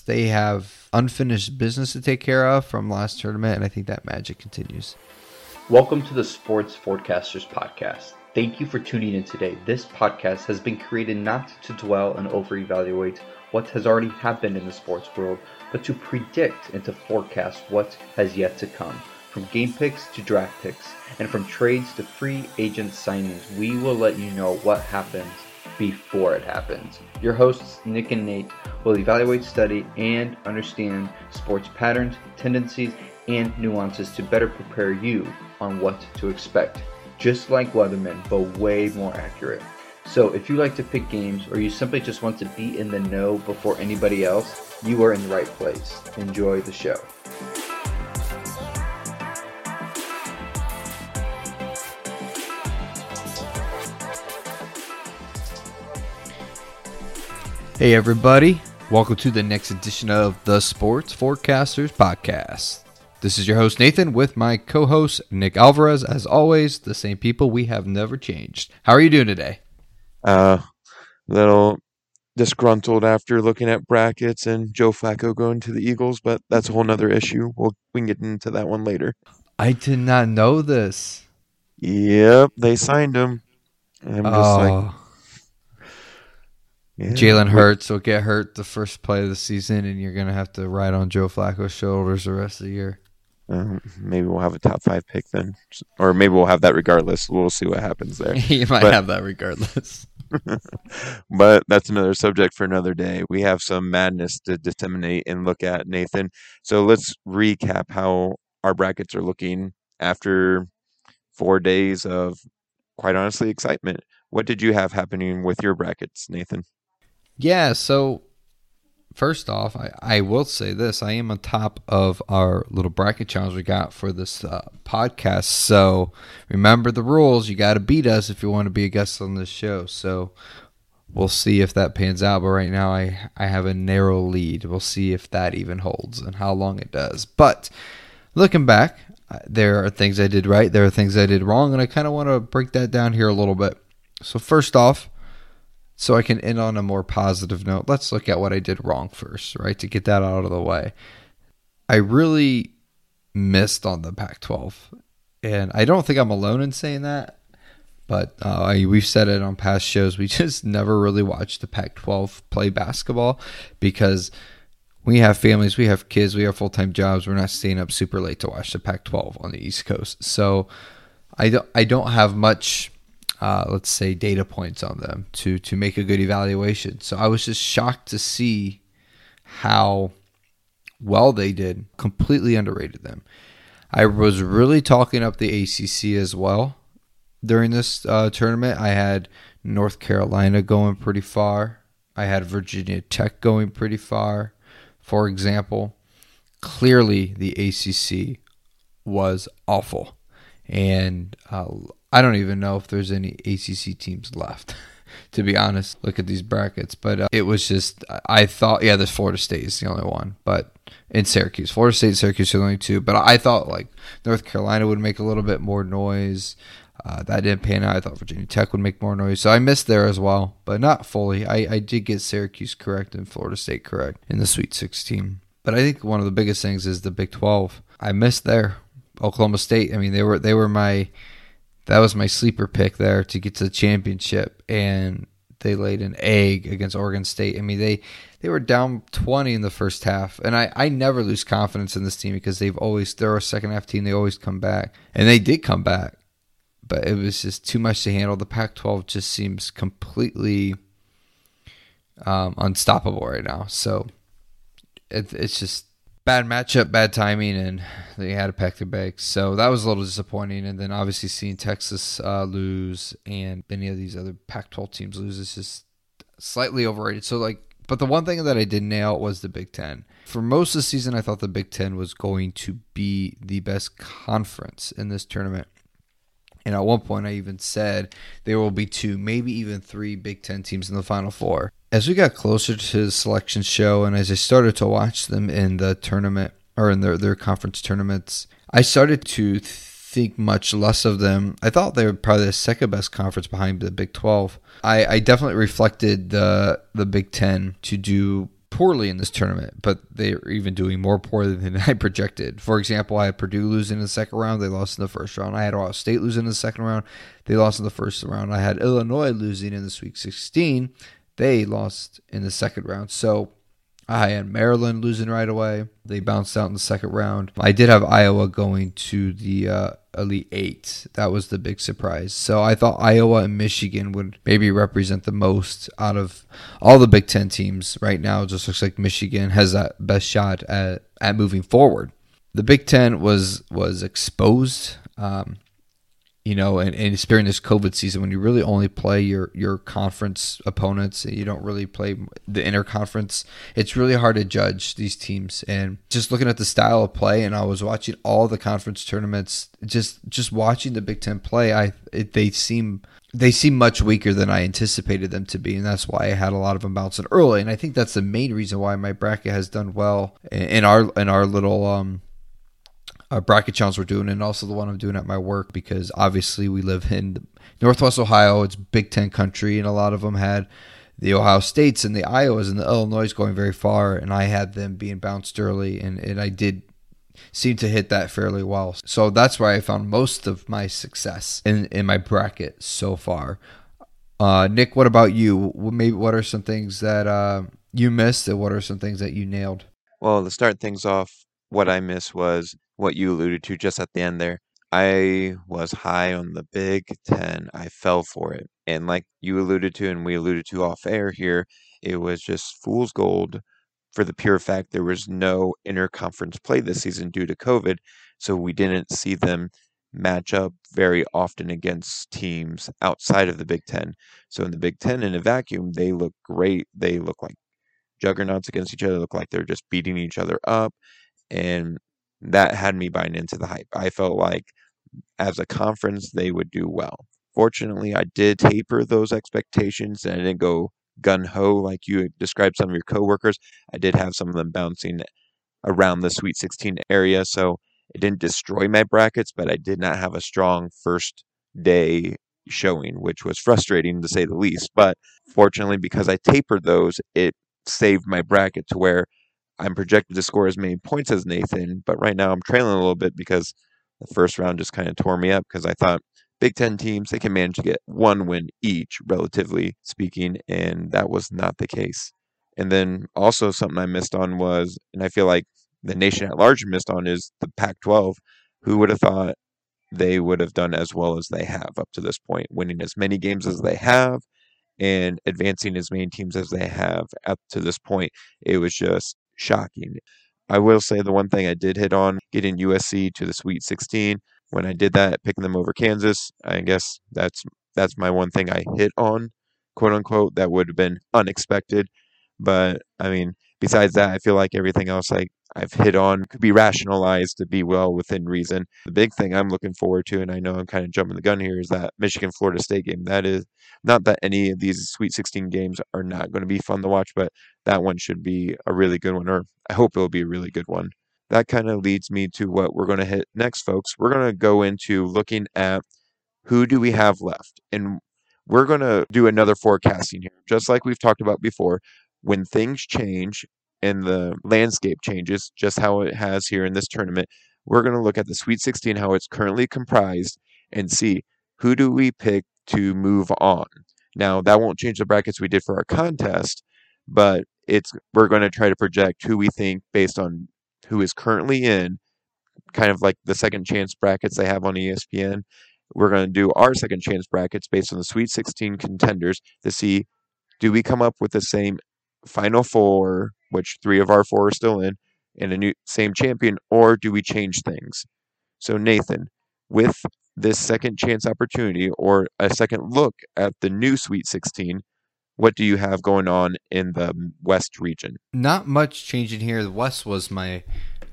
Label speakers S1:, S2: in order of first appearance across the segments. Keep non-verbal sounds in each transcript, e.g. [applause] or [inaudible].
S1: They have unfinished business to take care of from last tournament, and I think that magic continues.
S2: Welcome to the Sports Forecasters Podcast. Thank you for tuning in today. This podcast has been created not to dwell and over evaluate what has already happened in the sports world, but to predict and to forecast what has yet to come. From game picks to draft picks, and from trades to free agent signings, we will let you know what happens before it happens. Your hosts, Nick and Nate, will evaluate, study, and understand sports patterns, tendencies, and nuances to better prepare you on what to expect. Just like Weathermen, but way more accurate. So if you like to pick games or you simply just want to be in the know before anybody else, you are in the right place. Enjoy the show.
S1: Hey, everybody. Welcome to the next edition of the Sports Forecasters Podcast. This is your host, Nathan, with my co host, Nick Alvarez. As always, the same people. We have never changed. How are you doing today?
S3: Uh, little disgruntled after looking at brackets and Joe Flacco going to the Eagles, but that's a whole nother issue. We'll, we can get into that one later.
S1: I did not know this.
S3: Yep, they signed him. I'm just
S1: oh.
S3: like, yeah,
S1: Jalen Hurts will get hurt the first play of the season, and you're going to have to ride on Joe Flacco's shoulders the rest of the year.
S3: Uh, maybe we'll have a top five pick then, or maybe we'll have that regardless. We'll see what happens there. [laughs]
S1: you might
S3: But-
S1: have that regardless. [laughs] [laughs]
S3: but that's another subject for another day. We have some madness to disseminate and look at, Nathan. So let's recap how our brackets are looking after four days of, quite honestly, excitement. What did you have happening with your brackets, Nathan?
S1: Yeah, so first off, I, I will say this. I am on top of our little bracket challenge we got for this uh, podcast. So remember the rules. You got to beat us if you want to be a guest on this show. So we'll see if that pans out. But right now, I, I have a narrow lead. We'll see if that even holds and how long it does. But looking back, uh, there are things I did right, there are things I did wrong, and I kind of want to break that down here a little bit. So, first off, so I can end on a more positive note, let's look at what I did wrong first, right? To get that out of the way. I really missed on the Pac 12. And I don't think I'm alone in saying that, but uh, I, we've said it on past shows. We [laughs] just never really watched the Pac 12 play basketball because we have families, we have kids, we have full time jobs. We're not staying up super late to watch the Pac 12 on the East Coast. So I don't, I don't have much uh, let's say data points on them to to make a good evaluation. So I was just shocked to see how well they did. Completely underrated them. I was really talking up the ACC as well during this uh, tournament. I had North Carolina going pretty far. I had Virginia Tech going pretty far. For example, clearly the ACC was awful, and uh, I don't even know if there's any ACC teams left. [laughs] to be honest, look at these brackets. But uh, it was just, I thought, yeah, there's Florida State is the only one, but in Syracuse, Florida State, Syracuse are the only two. But I thought like North Carolina would make a little bit more noise. Uh, that didn't pan out. I thought Virginia Tech would make more noise, so I missed there as well, but not fully. I, I did get Syracuse correct and Florida State correct in the Sweet 16. But I think one of the biggest things is the Big 12. I missed there. Oklahoma State. I mean, they were they were my that was my sleeper pick there to get to the championship, and they laid an egg against Oregon State. I mean, they they were down 20 in the first half, and I I never lose confidence in this team because they've always they're a second half team. They always come back, and they did come back, but it was just too much to handle. The Pac-12 just seems completely um, unstoppable right now. So it, it's just bad matchup, bad timing, and they had to pack their bags. So that was a little disappointing. And then obviously seeing Texas uh, lose and many of these other Pac-12 teams lose is just slightly overrated. So like, but the one thing that I did nail was the Big Ten. For most of the season, I thought the Big Ten was going to be the best conference in this tournament. And at one point, I even said there will be two, maybe even three Big Ten teams in the Final Four. As we got closer to the selection show, and as I started to watch them in the tournament or in their, their conference tournaments, I started to think much less of them. I thought they were probably the second best conference behind the Big 12. I, I definitely reflected the the Big Ten to do poorly in this tournament, but they're even doing more poorly than [laughs] I projected. For example, I had Purdue losing in the second round, they lost in the first round. I had Ohio State losing in the second round, they lost in the first round. I had Illinois losing in the Sweet 16, they lost in the second round. So I had Maryland losing right away. They bounced out in the second round. I did have Iowa going to the uh, Elite Eight. That was the big surprise. So I thought Iowa and Michigan would maybe represent the most out of all the Big Ten teams right now. It just looks like Michigan has that best shot at, at moving forward. The Big Ten was was exposed. Um, you know, and, and it's during this COVID season when you really only play your, your conference opponents, you don't really play the interconference. It's really hard to judge these teams. And just looking at the style of play, and I was watching all the conference tournaments, just just watching the Big Ten play, I it, they seem they seem much weaker than I anticipated them to be, and that's why I had a lot of them bouncing early. And I think that's the main reason why my bracket has done well in our in our little um, uh, bracket challenge we're doing, and also the one I'm doing at my work because obviously we live in Northwest Ohio. It's Big Ten country, and a lot of them had the Ohio States and the Iowas and the Illinois going very far, and I had them being bounced early, and, and I did seem to hit that fairly well. So that's where I found most of my success in, in my bracket so far. Uh, Nick, what about you? Maybe what are some things that uh, you missed, and what are some things that you nailed?
S3: Well, to start things off, what I missed was what you alluded to just at the end there. I was high on the Big Ten. I fell for it. And like you alluded to, and we alluded to off air here, it was just fool's gold for the pure fact there was no interconference play this season due to COVID. So we didn't see them match up very often against teams outside of the Big Ten. So in the Big Ten, in a vacuum, they look great. They look like juggernauts against each other, look like they're just beating each other up. And that had me buying into the hype. I felt like as a conference, they would do well. Fortunately, I did taper those expectations and I didn't go gun ho like you described some of your coworkers. I did have some of them bouncing around the Sweet 16 area, so it didn't destroy my brackets, but I did not have a strong first day showing, which was frustrating to say the least. But fortunately, because I tapered those, it saved my bracket to where I'm projected to score as many points as Nathan, but right now I'm trailing a little bit because the first round just kind of tore me up because I thought Big Ten teams they can manage to get one win each, relatively speaking, and that was not the case. And then also something I missed on was, and I feel like the nation at large missed on is the Pac-12. Who would have thought they would have done as well as they have up to this point, winning as many games as they have, and advancing as many teams as they have up to this point. It was just shocking. I will say the one thing I did hit on getting USC to the Sweet 16 when I did that, picking them over Kansas. I guess that's that's my one thing I hit on, quote unquote. That would have been unexpected, but I mean, besides that, I feel like everything else I I've hit on could be rationalized to be well within reason. The big thing I'm looking forward to, and I know I'm kind of jumping the gun here, is that Michigan Florida State game. That is not that any of these Sweet 16 games are not going to be fun to watch, but that one should be a really good one, or I hope it'll be a really good one. That kind of leads me to what we're going to hit next, folks. We're going to go into looking at who do we have left, and we're going to do another forecasting here, just like we've talked about before. When things change, and the landscape changes, just how it has here in this tournament, we're going to look at the Sweet 16, how it's currently comprised, and see who do we pick to move on. Now, that won't change the brackets we did for our contest, but it's we're going to try to project who we think based on who is currently in, kind of like the second chance brackets they have on ESPN. We're going to do our second chance brackets based on the Sweet 16 contenders to see do we come up with the same final four which three of our four are still in, and a new same champion, or do we change things? So Nathan, with this second chance opportunity or a second look at the new Sweet 16, what do you have going on in the West region?
S1: Not much changing here. The West was my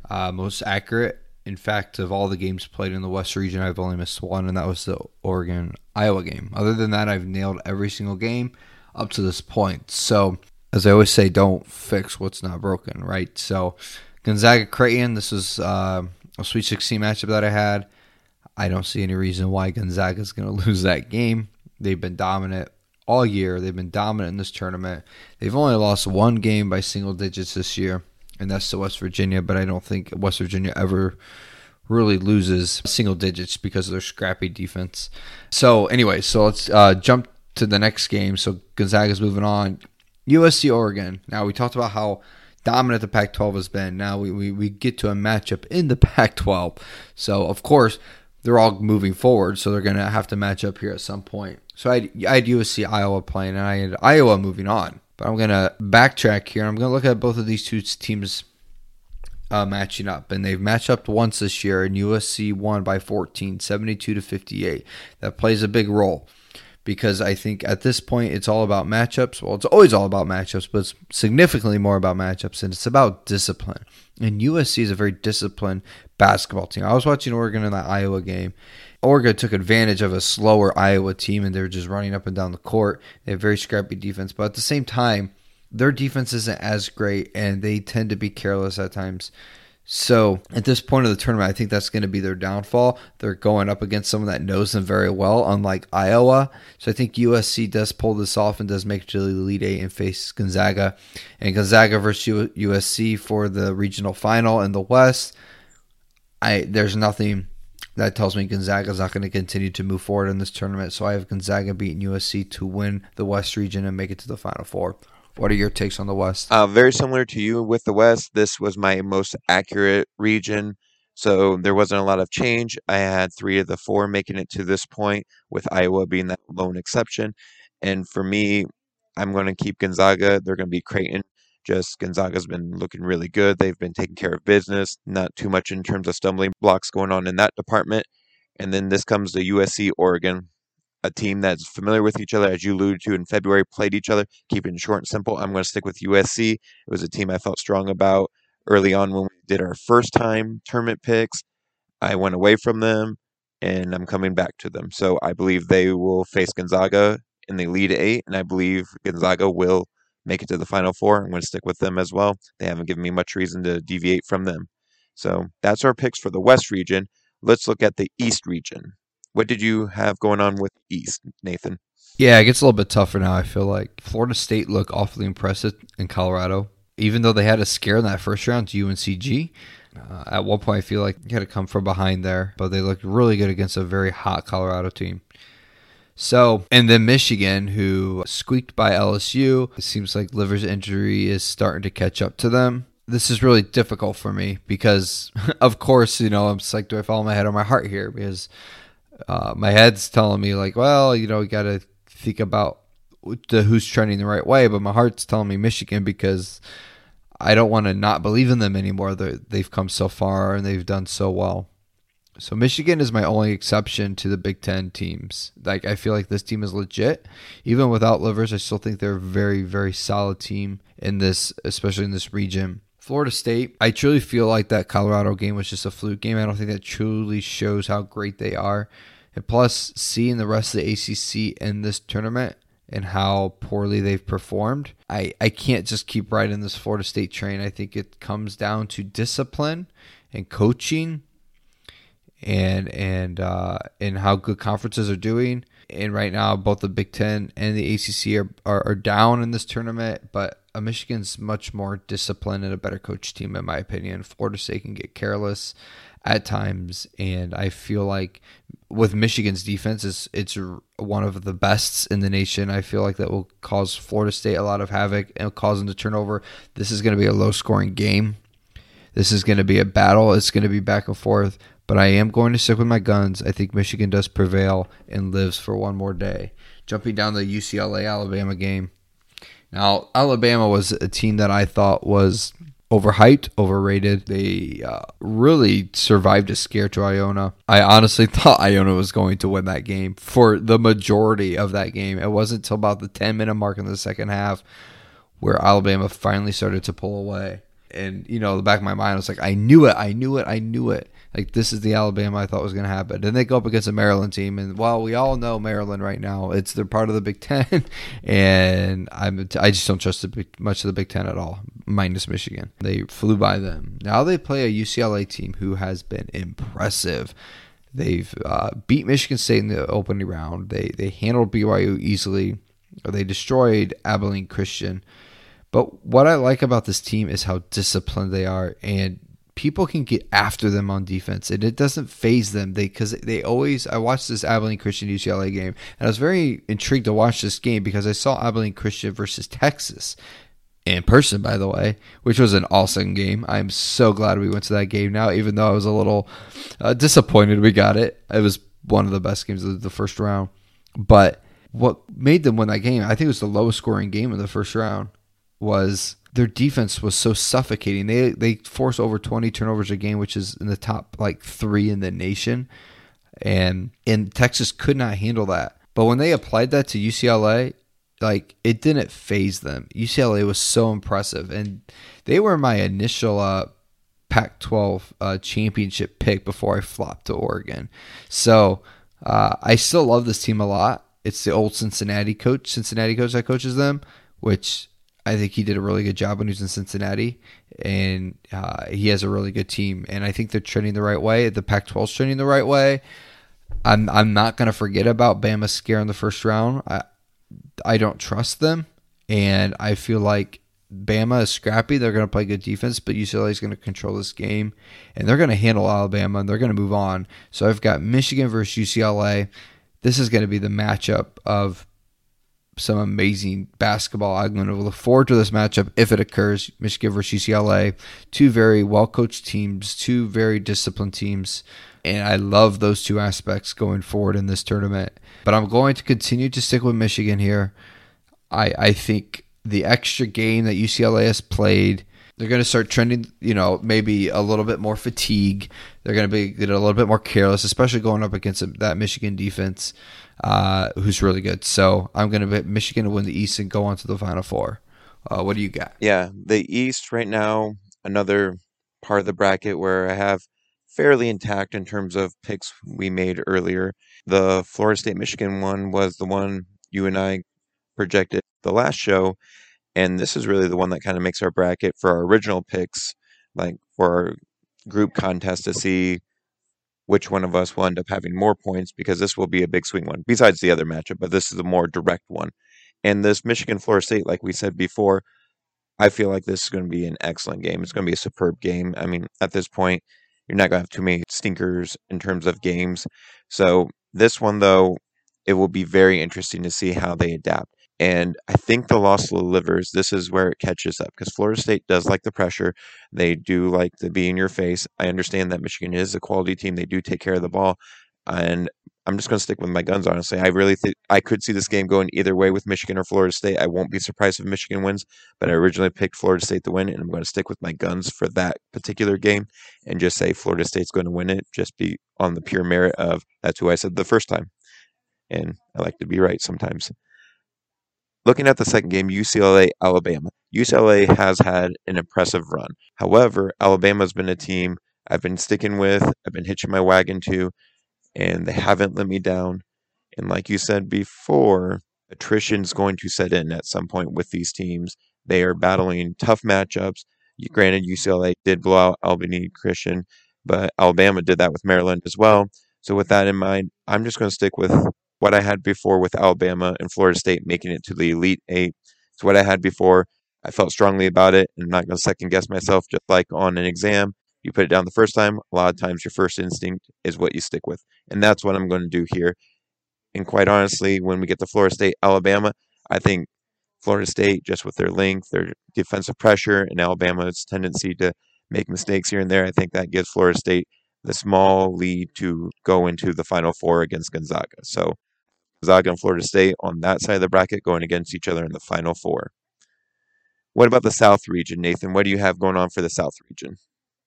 S1: uh, most accurate. In fact, of all the games played in the West region, I've only missed one, and that was the Oregon Iowa game. Other than that, I've nailed every single game up to this point. So as I always say, don't fix what's not broken, right? So Gonzaga Creighton, this was uh, a Sweet 16 matchup that I had. I don't see any reason why Gonzaga is going [laughs] to lose that game. They've been dominant all year. They've been dominant in this tournament. They've only lost one game by single digits this year, and that's to West Virginia. But I don't think West Virginia ever really loses single digits because of their scrappy defense. So anyway, so let's uh, jump to the next game. So Gonzaga's moving on. USC Oregon. Now we talked about how dominant the Pac 12 has been. Now we, we, we get to a matchup in the [laughs] Pac 12. So, of course, they're all moving forward, so they're going to have to match up here at some point. So I I had USC Iowa playing, and I had Iowa moving on. But I'm going to backtrack here. I'm going to look at both of these two teams uh, matching up, and they've matched up once this year, and USC won by 14, 72 to 58. That plays a big role because I think at this point it's all about matchups. Well, it's always all about matchups, but it's significantly more about matchups, and it's about discipline. And USC is a very disciplined basketball team. I was watching Oregon in that Iowa game. Oregon took advantage of a slower Iowa team, and they were just running up and down the court. They have very scrappy defense, but at the same time, their defense isn't as great, and they tend to be careless at times. So at this point of the tournament, I think that's going to be their downfall. They're going up against someone that knows them very well, unlike Iowa. So I think USC does pull this off and does make it to the Elite Eight and face Gonzaga. And Gonzaga versus USC for the regional final in the West. I there's nothing that tells me Gonzaga is not going to continue to move forward in this tournament. So I have Gonzaga beating USC to win the West region and make it to the Final Four. What are your takes on the West?
S3: Uh, very similar to you with the West. This was my most accurate region. So there wasn't a lot of change. I had three of the four making it to this point, with Iowa being that lone exception. And for me, I'm going to keep Gonzaga. They're going to be Creighton. Just Gonzaga's been looking really good. They've been taking care of business. Not too much in terms of stumbling blocks going on in that department. And then this comes to USC Oregon a team that's familiar with each other, as you alluded to in February, played each other, keeping it short and simple. I'm going to stick with USC. It was a team I felt strong about early on when we did our first time tournament picks. I went away from them and I'm coming back to them. So I believe they will face Gonzaga in the Elite Eight, and I believe Gonzaga will make it to the Final Four. I'm going to stick with them as well. They haven't given me much reason to deviate from them. So that's our picks for the West region. Let's look at the East region. What did you have going on with East, Nathan?
S1: Yeah, it gets a little bit tougher now. I feel like Florida State looked awfully impressive in Colorado, even though they had a scare in that first round to UNCG. Uh, at one point, I feel like you had to come from behind there, but they looked really good against a very hot Colorado team. So, and then Michigan, who squeaked by LSU. It seems like Livers' injury is starting to catch up to them. This is really difficult for me because, [laughs] of course, you know, I'm just like, do I follow my head or my heart here? Because uh, my head's telling me like, well, you know, you got to think about the who's trending the right way, but my heart's telling me Michigan because I don't want to not believe in them anymore. They're, they've come so far and they've done so well. So Michigan is my only exception to the Big Ten teams. Like I feel like this team is legit, even without Livers. I still think they're a very, very solid team in this, especially in this region. Florida State, I truly feel like that Colorado game was just a fluke game. I don't think that truly shows how great they are. And plus, seeing the rest of the ACC in this tournament and how poorly they've performed, I, I can't just keep riding this Florida State train. I think it comes down to discipline and coaching and and uh, and how good conferences are doing. And right now, both the Big Ten and the ACC are, are, are down in this tournament, but Michigan's much more disciplined and a better coach team, in my opinion. Florida State can get careless at times, and I feel like with Michigan's defense, it's, it's one of the best in the nation. I feel like that will cause Florida State a lot of havoc and cause them to turn over. This is going to be a low scoring game. This is going to be a battle. It's going to be back and forth, but I am going to stick with my guns. I think Michigan does prevail and lives for one more day. Jumping down the UCLA Alabama game. Now, Alabama was a team that I thought was overhyped, overrated. They uh, really survived a scare to Iona. I honestly [laughs] thought Iona was going to win that game for the majority of that game. It wasn't until about the 10 minute mark in the second half where Alabama finally started to pull away. And, you know, the back of my mind I was like, I knew it, I knew it, I knew it. Like this is the Alabama I thought was going to happen. And they go up against a Maryland team, and while we all know Maryland right now, it's they're part of the Big Ten, [laughs] and I'm I just don't trust the, much of the Big Ten at all, minus Michigan. They flew by them. Now they play a UCLA team who has been impressive. They've uh, beat Michigan State in the opening round. They they handled BYU easily. they destroyed Abilene Christian. But what I like about this team is how disciplined they are, and people can get after them on defense, and it doesn't phase them. They because they always. I watched this Abilene Christian UCLA game, and I was very intrigued to watch this game because I saw Abilene Christian versus Texas in person, by the way, which was an awesome game. I'm so glad we went to that game now, even though I was a little uh, disappointed we got it. It was one of the best games of the first round, but what made them win that game, I think it was the lowest scoring game of the first round was their defense was so suffocating. They they force over 20 turnovers a game, which is in the top like 3 in the nation. And and Texas could not handle that. But when they applied that to UCLA, like it didn't phase them. UCLA was so impressive and they were my initial uh, Pac-12 uh, championship pick before I flopped to Oregon. So, uh, I still love this team a lot. It's the old Cincinnati coach, Cincinnati coach that coaches them, which I think he did a really good job when he was in Cincinnati, and uh, he has a really good team. And I think they're trending the right way. The Pac-12 is trending the right way. I'm I'm not gonna forget about Bama's scare in the first round. I I don't trust them, and I feel like Bama is scrappy. They're gonna play good defense, but UCLA is gonna control this game, and they're gonna handle Alabama, and they're gonna move on. So I've got Michigan versus UCLA. This is going to be the matchup of some amazing basketball. I'm going to look forward to this matchup if it occurs. Michigan versus UCLA, two very well coached teams, two very disciplined teams. And I love those two aspects going forward in this tournament. But I'm going to continue to stick with Michigan here. I, I think the extra game that UCLA has played, they're going to start trending, you know, maybe a little bit more fatigue. They're going to be a little bit more careless, especially going up against that Michigan defense uh, who's really good. So I'm going to bet Michigan to win the East and go on to the Final Four. Uh, what do you got?
S3: Yeah, the East right now, another part of the bracket where I have fairly intact in terms of picks we made earlier. The Florida State Michigan one was the one you and I projected the last show, and this is really the one that kind of makes our bracket for our original picks, like for our group contest to see which one of us will end up having more points because this will be a big swing one, besides the other matchup, but this is a more direct one. And this Michigan Florida State, like we said before, I feel like this is going to be an excellent game. It's going to be a superb game. I mean, at this point, you're not going to have too many stinkers in terms of games. So, this one, though, it will be very interesting to see how they adapt. And I think the Los Livers, this is where it catches up because Florida State does like the pressure. They do like to be in your face. I understand that Michigan is a quality team. They do take care of the ball. And I'm just going to stick with my guns, honestly. I really think I could see this game going either way with Michigan or Florida State. I won't be surprised if Michigan wins, but I originally picked Florida State to win, and I'm going to stick with my guns for that particular game and just say Florida State's going to win it, just be on the pure merit of that's who I said the first time. And I like to be right sometimes. Looking at the second game, UCLA Alabama. UCLA has had an impressive run. However, Alabama's been a team I've been sticking with, I've been hitching my wagon to, and they haven't let me down. And like you said before, attrition's going to set in at some point with these teams. They are battling tough matchups. Granted, UCLA did blow out Abilene Christian, but Alabama did that with Maryland as well. So, with that in mind, I'm just going to stick with what I had before with Alabama and Florida State making it to the Elite Eight. It's what I had before. I felt strongly about it, and I'm not going to second guess myself. Just like on an exam, you put it down the first time. A lot of times, your first instinct is what you stick with, and that's what I'm going to do here. And quite honestly, when we get to Florida State, Alabama, I think Florida State, just with their length, their defensive pressure, and Alabama's tendency to make mistakes here and there, I think that gives Florida State the small lead to go into the Final Four against Gonzaga. So Gonzaga and Florida State on that side of the bracket going against each other in the Final Four. What about the South region, Nathan? What do you have going on for the South region?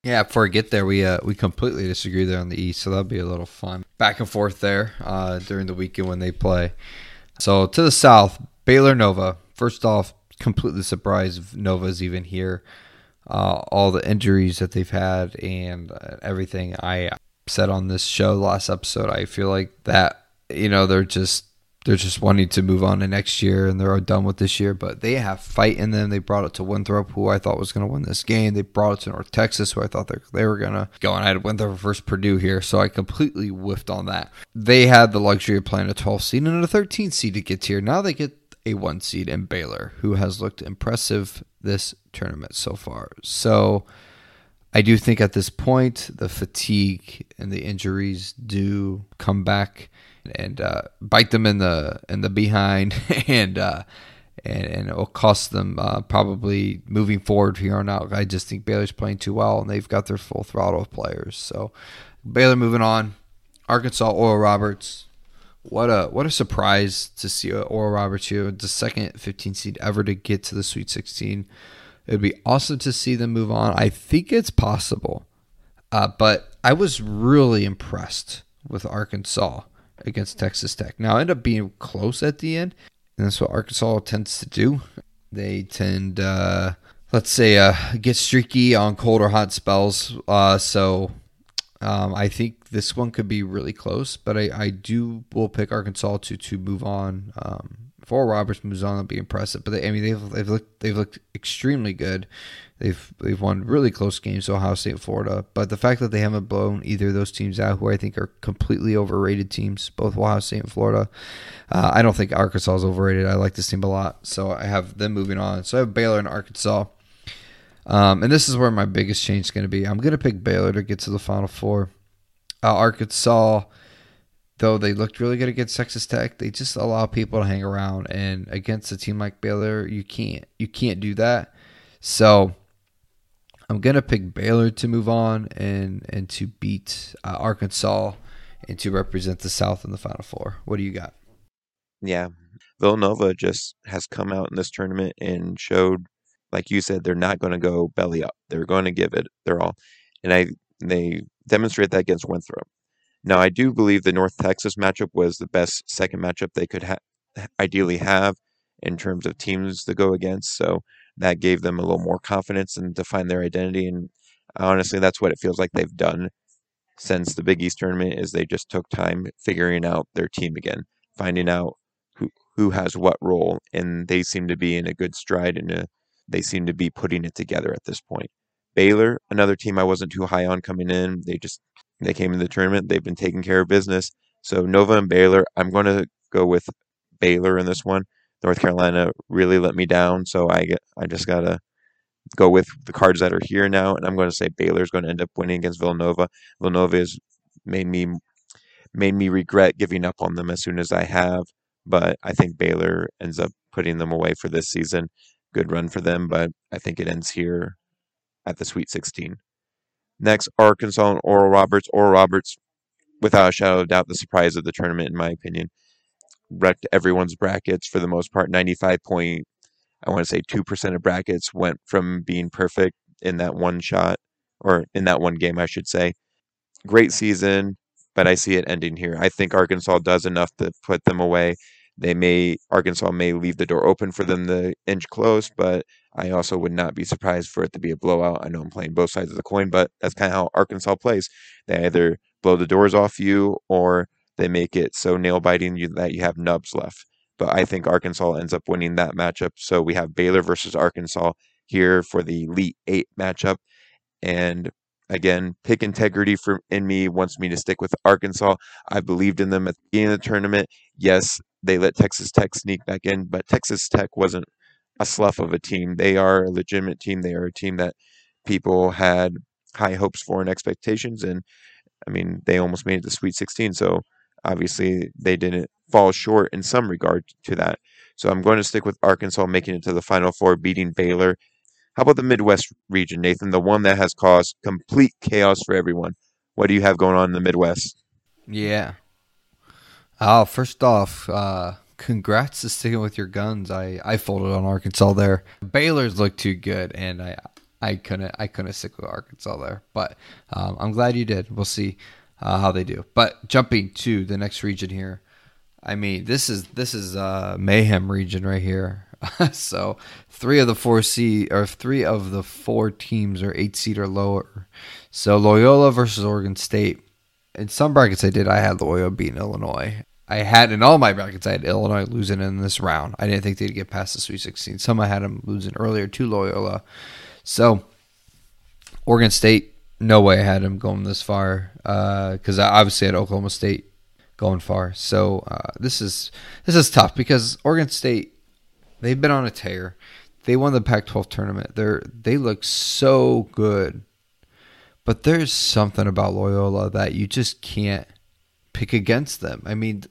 S1: Yeah, before I get there, we uh, we completely disagree there on the East, so that'll be a little fun back and forth there uh, during the weekend when they play. So to the South, Baylor Nova. First off, completely surprised Nova's even here. Uh, all the injuries that they've had and uh, everything I said on this show last episode, I feel like that you know they're just they're just wanting to move on to next year and they're done with this year. But they have fight in them. They brought it to Winthrop, who I thought was going to win this game. They brought it to North Texas, who I thought they, they were going to go. And I had Winthrop versus Purdue here, so I completely whiffed on that. They had the luxury of playing a 12 seed and a 13 seed to get here. Now they get a one seed in Baylor, who has looked impressive this tournament so far. So I do think at this point the fatigue and the injuries do come back and uh, bite them in the in the behind [laughs] and. Uh, and, and it will cost them uh, probably moving forward here on out. I just think Baylor's playing too well, and they've got their full throttle of players. So Baylor moving on. Arkansas Oral Roberts. What a what a surprise to see Oral Roberts here, the second 15 seed ever to get to the Sweet 16. It would be awesome to see them move on. I think it's possible, uh, but I was really impressed with Arkansas against Texas Tech. Now, ended up being close at the end, and that's what Arkansas tends to do. They tend, uh, let's say, uh, get streaky on cold or hot spells. Uh, so um, I think this one could be really close, but I, I do will pick Arkansas to to move on. Um, Oral Roberts moves on, that'll be impressive. But they, I mean, they've they've looked they've looked extremely good. They've they've won really close games, to Ohio State, and Florida. But the fact that they haven't blown either of those teams out, who I think are completely overrated teams, both Ohio State and Florida, uh, I don't think Arkansas is overrated. I like this team a lot, so I have them moving on. So I have Baylor and Arkansas. Um, and this is where my biggest change is going to be. I'm going to pick Baylor to get to the Final Four. Uh, Arkansas, though they looked really good against Texas Tech, they just allow people to hang around. And against a team like Baylor, you can't you can't do that. So I'm gonna pick Baylor to move on and and to beat uh, Arkansas and to represent the South in the Final Four. What do you got?
S3: Yeah, Villanova just has come out in this tournament and showed like you said, they're not going to go belly up. They're going to give it their all, and I they demonstrate that against Winthrop. Now, I do believe the North Texas matchup was the best second matchup they could ha- ideally have in terms of teams to go against. So that gave them a little more confidence and define their identity. And honestly, that's what it feels like they've done since the Big East tournament. Is they just took time figuring out their team again, finding out who who has what role, and they seem to be in a good stride and a they seem to be putting it together at this point. Baylor, another team I wasn't too high on coming in. They just they came in the tournament. They've been taking care of business. So Nova and Baylor, I'm going to go with Baylor in this one. North Carolina really let me down, so I get I just gotta go with the cards that are here now, and I'm going to say Baylor's going to end up winning against Villanova. Villanova has made me made me regret giving up on them as soon as I have, but I think Baylor ends up putting them away for this season good run for them, but I think it ends here at the Sweet 16. Next, Arkansas and Oral Roberts. Oral Roberts, without a shadow of doubt, the surprise of the tournament, in my opinion. Wrecked everyone's brackets for the most part. 95 point, I want to say 2% of brackets went from being perfect in that one shot, or in that one game, I should say. Great season, but I see it ending here. I think Arkansas does enough to put them away. They may Arkansas may leave the door open for them to inch close, but I also would not be surprised for it to be a blowout. I know I'm playing both sides of the coin, but that's kind of how Arkansas plays. They either blow the doors off you or they make it so nail biting that you have nubs left. But I think Arkansas ends up winning that matchup. So we have Baylor versus Arkansas here for the Elite Eight matchup. And again, pick integrity for in me wants me to stick with Arkansas. I believed in them at the beginning of the tournament. Yes, they let Texas Tech sneak back in, but Texas Tech wasn't a slough of a team. They are a legitimate team. They are a team that people had high hopes for and expectations. And I mean, they almost made it to Sweet 16. So obviously they didn't fall short in some regard to that. So I'm going to stick with Arkansas making it to the Final Four, beating Baylor. How about the Midwest region, Nathan? The one that has caused complete chaos for everyone. What do you have going on in the Midwest?
S1: Yeah, Oh, first off, uh, congrats to sticking with your guns. I, I folded on Arkansas there. Baylor's looked too good, and I I couldn't I couldn't stick with Arkansas there. But um, I'm glad you did. We'll see uh, how they do. But jumping to the next region here, I mean this is this is uh, mayhem region right here. [laughs] so three of the four C or three of the four teams are eight seed or lower. So Loyola versus Oregon State in some brackets I did, I had Loyola beating Illinois. I had in all my brackets, I had Illinois losing in this round. I didn't think they'd get past the Sweet 16. Some I had them losing earlier to Loyola. So, Oregon State, no way I had them going this far because uh, I obviously had Oklahoma State going far. So uh, this is this is tough because Oregon State they've been on a tear. They won the Pac-12 tournament. They're they look so good, but there's something about Loyola that you just can't pick against them. I mean,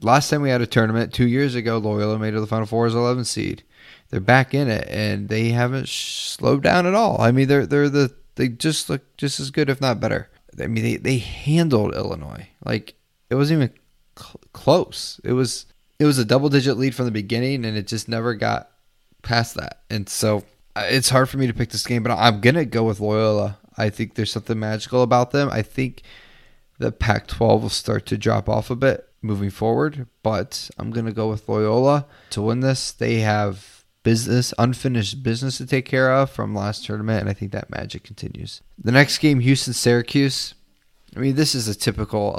S1: last time we had a tournament two years ago, Loyola made it to the Final Four as 11 seed. They're back in it, and they haven't slowed down at all. I mean, they're they're the they just look just as good, if not better. I mean, they, they handled Illinois like it wasn't even cl- close. It was it was a double digit lead from the beginning, and it just never got past that. And so uh, it's hard for me to pick this game, but I'm gonna go with Loyola. I think there's something magical about them. I think the Pac-12 will start to drop off a bit moving forward, but I'm gonna go with Loyola to win this. They have business, unfinished business to take care of from last tournament, and I think that magic continues. The next game, Houston Syracuse. I mean, this is a typical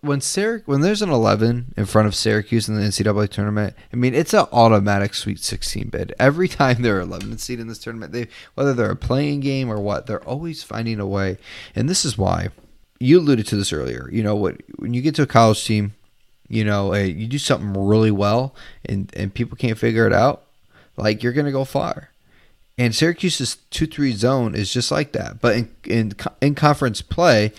S1: when Syrac- when there's an 11 in front of Syracuse in the NCAA tournament. I mean, it's an automatic Sweet 16 bid every [laughs] time they're 11th seed in this tournament. They whether they're a playing game or what, they're always finding a way. And this is why you alluded to this earlier. You know what? When you get to a college team, you know you do something really well, and and people can't figure it out. Like you're gonna go far. And Syracuse's two three zone is just like that. But in in in conference play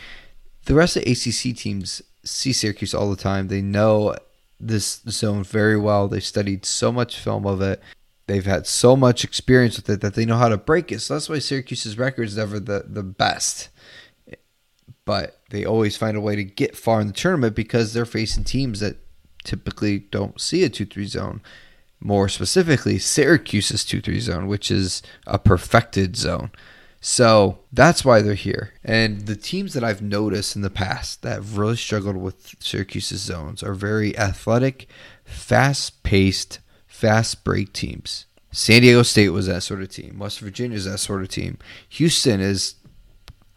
S1: the rest of ACC teams see Syracuse all the time. They know this zone very well. They've studied so much film of it. They've had so much experience with it that they know how to break it. So that's why Syracuse's record is never the, the best. But they always find a way to get far in the tournament because they're facing teams that typically don't see a 2 3 zone. More specifically, Syracuse's 2 3 zone, which is a perfected zone. So that's why they're here. And the teams that I've noticed in the past that have really struggled with Syracuse's zones are very athletic, fast paced, fast break teams. San Diego State was that sort of team. West Virginia is that sort of team. Houston is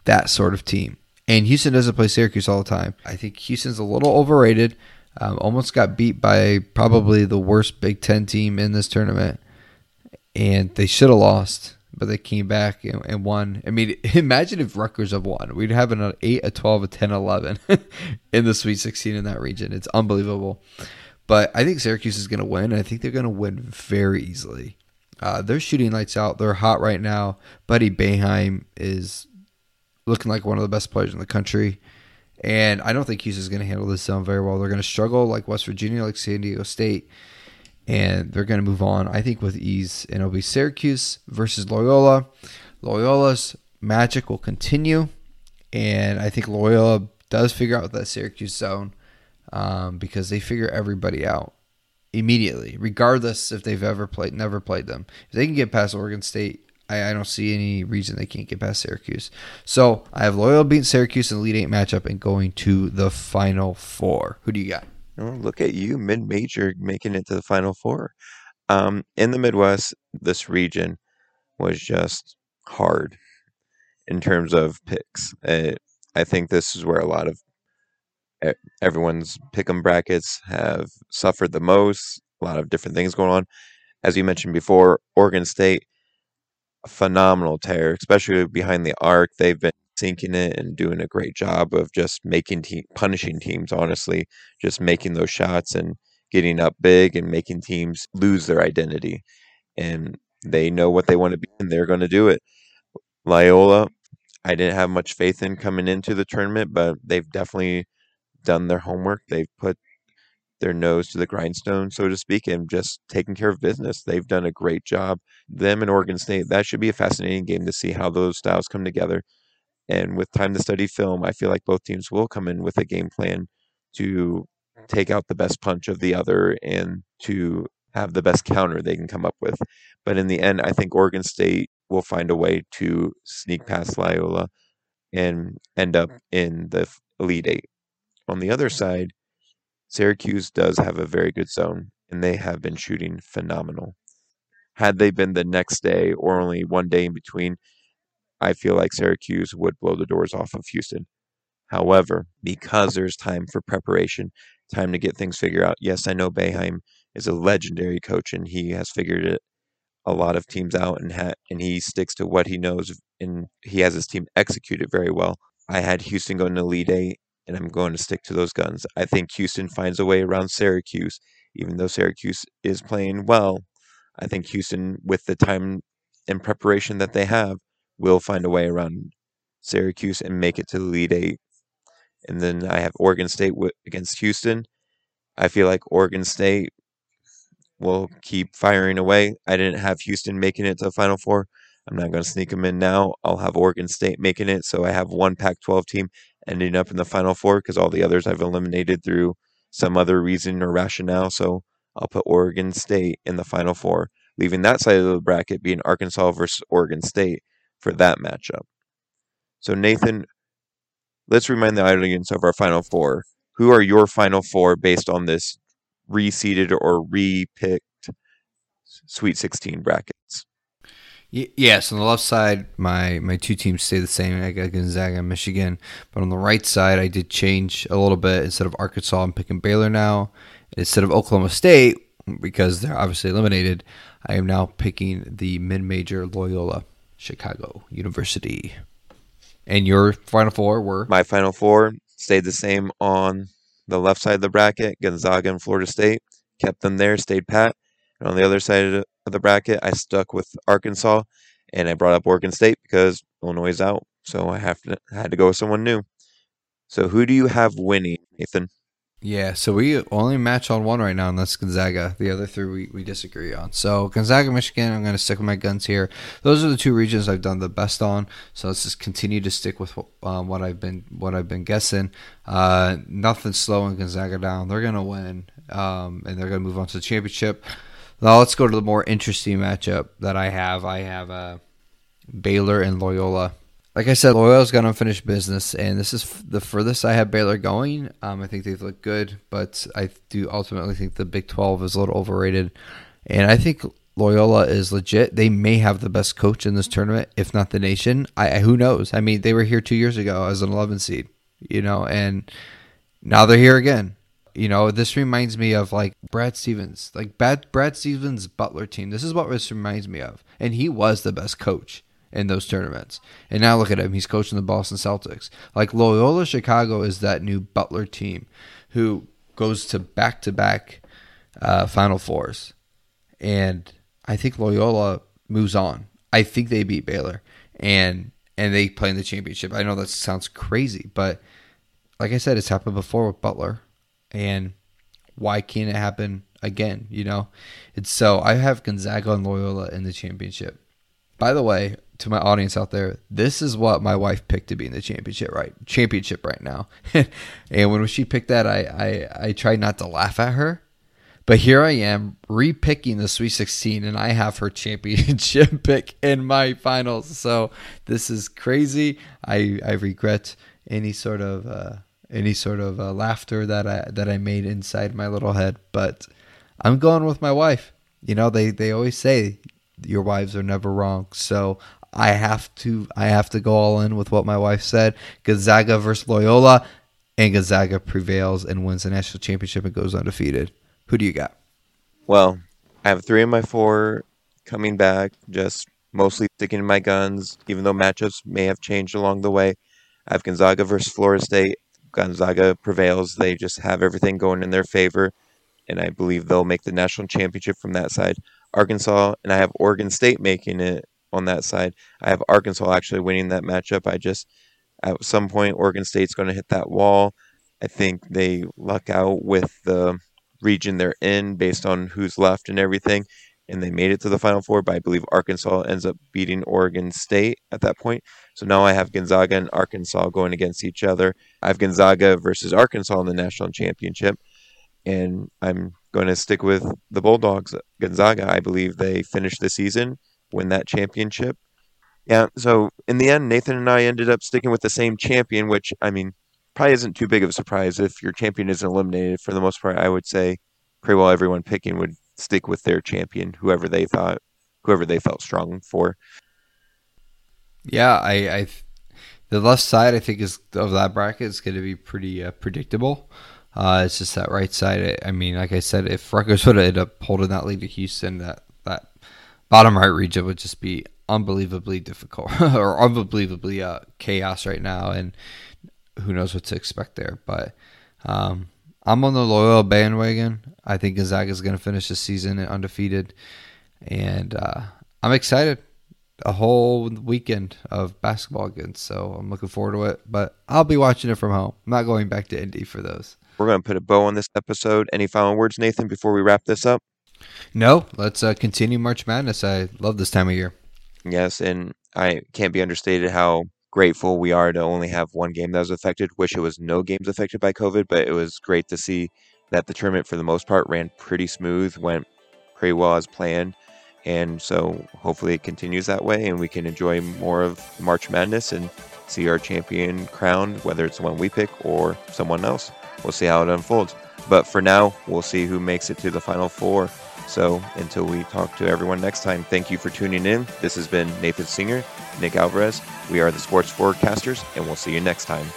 S1: that sort of team. And Houston doesn't play Syracuse all the time. I think Houston's a little overrated. Um, almost got beat by probably the worst Big Ten team in this tournament. And they should have lost but they came back and, and, won. I mean, [laughs] imagine if Rutgers have won. We'd have an 8, a 12, a 10, 11 [laughs] in the Sweet 16 in that region. It's unbelievable. But I think Syracuse is going to win, and I think they're going to win very easily. Uh, they're shooting lights out. They're hot right now. Buddy Boeheim is looking like one of the best players in the country. And I don't think Houston's going to handle this zone very well. They're going to struggle like West Virginia, like San Diego State and they're going to move on, I think, with ease. And it'll be Syracuse versus Loyola. Loyola's magic will continue, and I think Loyola does figure out that Syracuse zone um, because they figure everybody out immediately, regardless if they've ever played, never played them. If they can get past Oregon State, I, I don't see any reason they can't get past Syracuse. So I have Loyola beating Syracuse in the Elite Eight matchup and going to the Final Four. Who do you got?
S3: Oh, look at you, mid-major, making it to the Final Four. Um, in the Midwest, this region was just hard in terms of picks. Uh, I think this is where a lot of everyone's pick'em brackets have suffered the most. A lot of different things going on. As you mentioned before, Oregon State, phenomenal tear, especially behind the arc. They've been sinking it and doing a great job of just making te- punishing teams honestly just making those shots and getting up big and making teams lose their identity. And they know what they want to be and they're going to do it. Loyola I didn't have much faith in coming into the tournament but they've definitely done their homework. They've put their nose to the grindstone, so to speak, and just taking care of business. They've done a great job. Them and Oregon State, that should be a fascinating game to see how those styles come together. And with time to study film, I feel like both teams will come in with a game plan to take out the best punch of the other and to have the best counter they can come up with. But in the end, I think Oregon State will find a way to sneak past Loyola and end up in the Elite Eight. On the other mm. side, Syracuse does have a very good zone, and they have been shooting phenomenal. Had they been the next day or only one day in between, I feel like Syracuse would blow the doors off of Houston. However, because there's time for preparation, time to get things figured out. Yes, I know Boeheim is a legendary coach and he has figured it a lot of teams out and ha- and he sticks to what he knows and he has his team execute it very well. I had Houston going to Elite Eight and I'm going to stick to those guns. I think Houston finds a way around Syracuse, even though Syracuse is playing well. I think Houston, with the time and preparation that they have, will find a way around Syracuse and make it to the Elite Eight. And then I have Oregon State against Houston. I feel like Oregon State will keep firing away. I didn't have Houston making it to the Final Four. I'm not going to sneak them in now. I'll have Oregon State making it. So I have one Pac 12 team ending up in the Final Four because all the others I've eliminated through some other reason or rationale. So I'll put Oregon State in the Final Four, leaving that side of the bracket being Arkansas versus Oregon State for that matchup. So, Nathan, let's remind the audience of our Final Four. Who are your Final Four based on this reseeded or re-picked Sweet 16
S1: Yes, on the left side, my, my two teams stay the same. I got Gonzaga and Michigan. But on the right side, I did change a little bit. Instead of Arkansas, I'm picking Baylor now. Instead of Oklahoma State, because they're obviously eliminated, I am now picking the mid major Loyola Chicago University. And your final four were?
S3: My final four stayed the same on the left side of the bracket Gonzaga and Florida State. Kept them there, stayed pat. And on the other side of the bracket, I stuck with Arkansas and I brought up Oregon State because Illinois is out. So I have to, I had to go with someone new. So who do you have winning, Nathan?
S1: Yeah, so we only match on one right now, and that's Gonzaga. The other three we, we disagree on. So Gonzaga, Michigan, I'm going to stick with my guns here. Those are the two regions I've done the best on. So let's just continue to stick with um, what I've been what I've been guessing. Uh, nothing slowing Gonzaga down. They're going to win, um, and they're going to move on to the championship. Now let's go to the more interesting matchup that I have. I have uh, Baylor and Loyola like I said, Loyola's got unfinished business, and this is the furthest I have Baylor going. Um, I think they've looked good, but I do ultimately think the Big 12 is a little overrated. And I think Loyola is legit. They may have the best coach in this tournament, if not the nation. I who knows? I mean, they were here two years ago as an 11 seed, you know, and now they're here again. You know, this reminds me of like Brad Stevens, like Brad Brad Stevens' Butler team. This is what this reminds me of, and he was the best coach in those tournaments. And now look at him. He's coaching the Boston Celtics. Like Loyola Chicago is that new Butler team who goes to back to back Final Fours. And I think Loyola moves on. I think they beat Baylor and and they play in the championship. I know that sounds crazy, but like I said, it's happened before with Butler. And why can't it happen again? You know? It's so I have Gonzaga and Loyola in the championship. By the way, to my audience out there, this is what my wife picked to be in the championship right championship right now. [laughs] and when she picked that, I, I I tried not to laugh at her. But here I am repicking the Sweet 16, and I have her [laughs] championship [laughs] pick in my finals. So this is crazy. I, I regret any sort of uh, any sort of uh, laughter that I that I made inside my little head. But I'm going with my wife. You know, they they always say your wives are never wrong. So I have to I have to go all in with what my wife said. Gonzaga versus Loyola, and Gonzaga prevails and wins the national championship and goes undefeated. Who do you got?
S3: Well, I have three of my four coming back, just mostly sticking to my guns, even though matchups may have changed along the way. I have Gonzaga versus Florida State. Gonzaga prevails. They just have everything going in their favor, and I believe they'll make the national championship from that side. Arkansas, and I have Oregon State making it on that side. I have Arkansas actually winning that matchup. I just at some point Oregon State's going to hit that wall. I think they luck out with the region they're in based on who's left and everything. And they made it to the Final Four, but I believe Arkansas ends up beating Oregon State at that point. So now I have Gonzaga and Arkansas going against each other. I have Gonzaga versus Arkansas in the national championship. And I'm going to stick with the Bulldogs. Gonzaga, I believe they finished the season win that championship. Yeah, so in the end, Nathan and I ended up sticking with the same champion, which I mean, probably isn't too big of a surprise if your champion isn't eliminated. For the most part, I would say pretty well everyone picking would stick with their champion, whoever they thought, whoever they felt strong for.
S1: Yeah, I, I the left side I think is of that bracket is going to be pretty uh, predictable. Uh, it's just that right side. I mean, like I said, if Rutgers would have ended up holding that lead to Houston, that that bottom right region would just be unbelievably difficult [laughs] or unbelievably uh, chaos right now, and who knows what to expect there. But um, I'm on the Loyola bandwagon. I think Gonzaga is going to finish the season undefeated, and uh, I'm excited. A whole weekend of basketball again, so I'm looking forward to it. But I'll be watching it from home. I'm not going back to Indy for those.
S3: We're going to put a bow on this episode. Any final words, Nathan, before we wrap this up?
S1: No, let's uh, continue March Madness. I love this time of year.
S3: Yes, and I can't be understated how grateful we are to only have one game that was affected. Wish it was no games affected by COVID, but it was great to see that the tournament, for the most part, ran pretty smooth, went pretty well as planned. And so hopefully it continues that way and we can enjoy more of March Madness and see our champion crowned, whether it's the one we pick or someone else. We'll see how it unfolds. But for now, we'll see who makes it to the final four. So until we talk to everyone next time, thank you for tuning in. This has been Nathan Singer, Nick Alvarez. We are the Sports Forecasters, and we'll see you next time.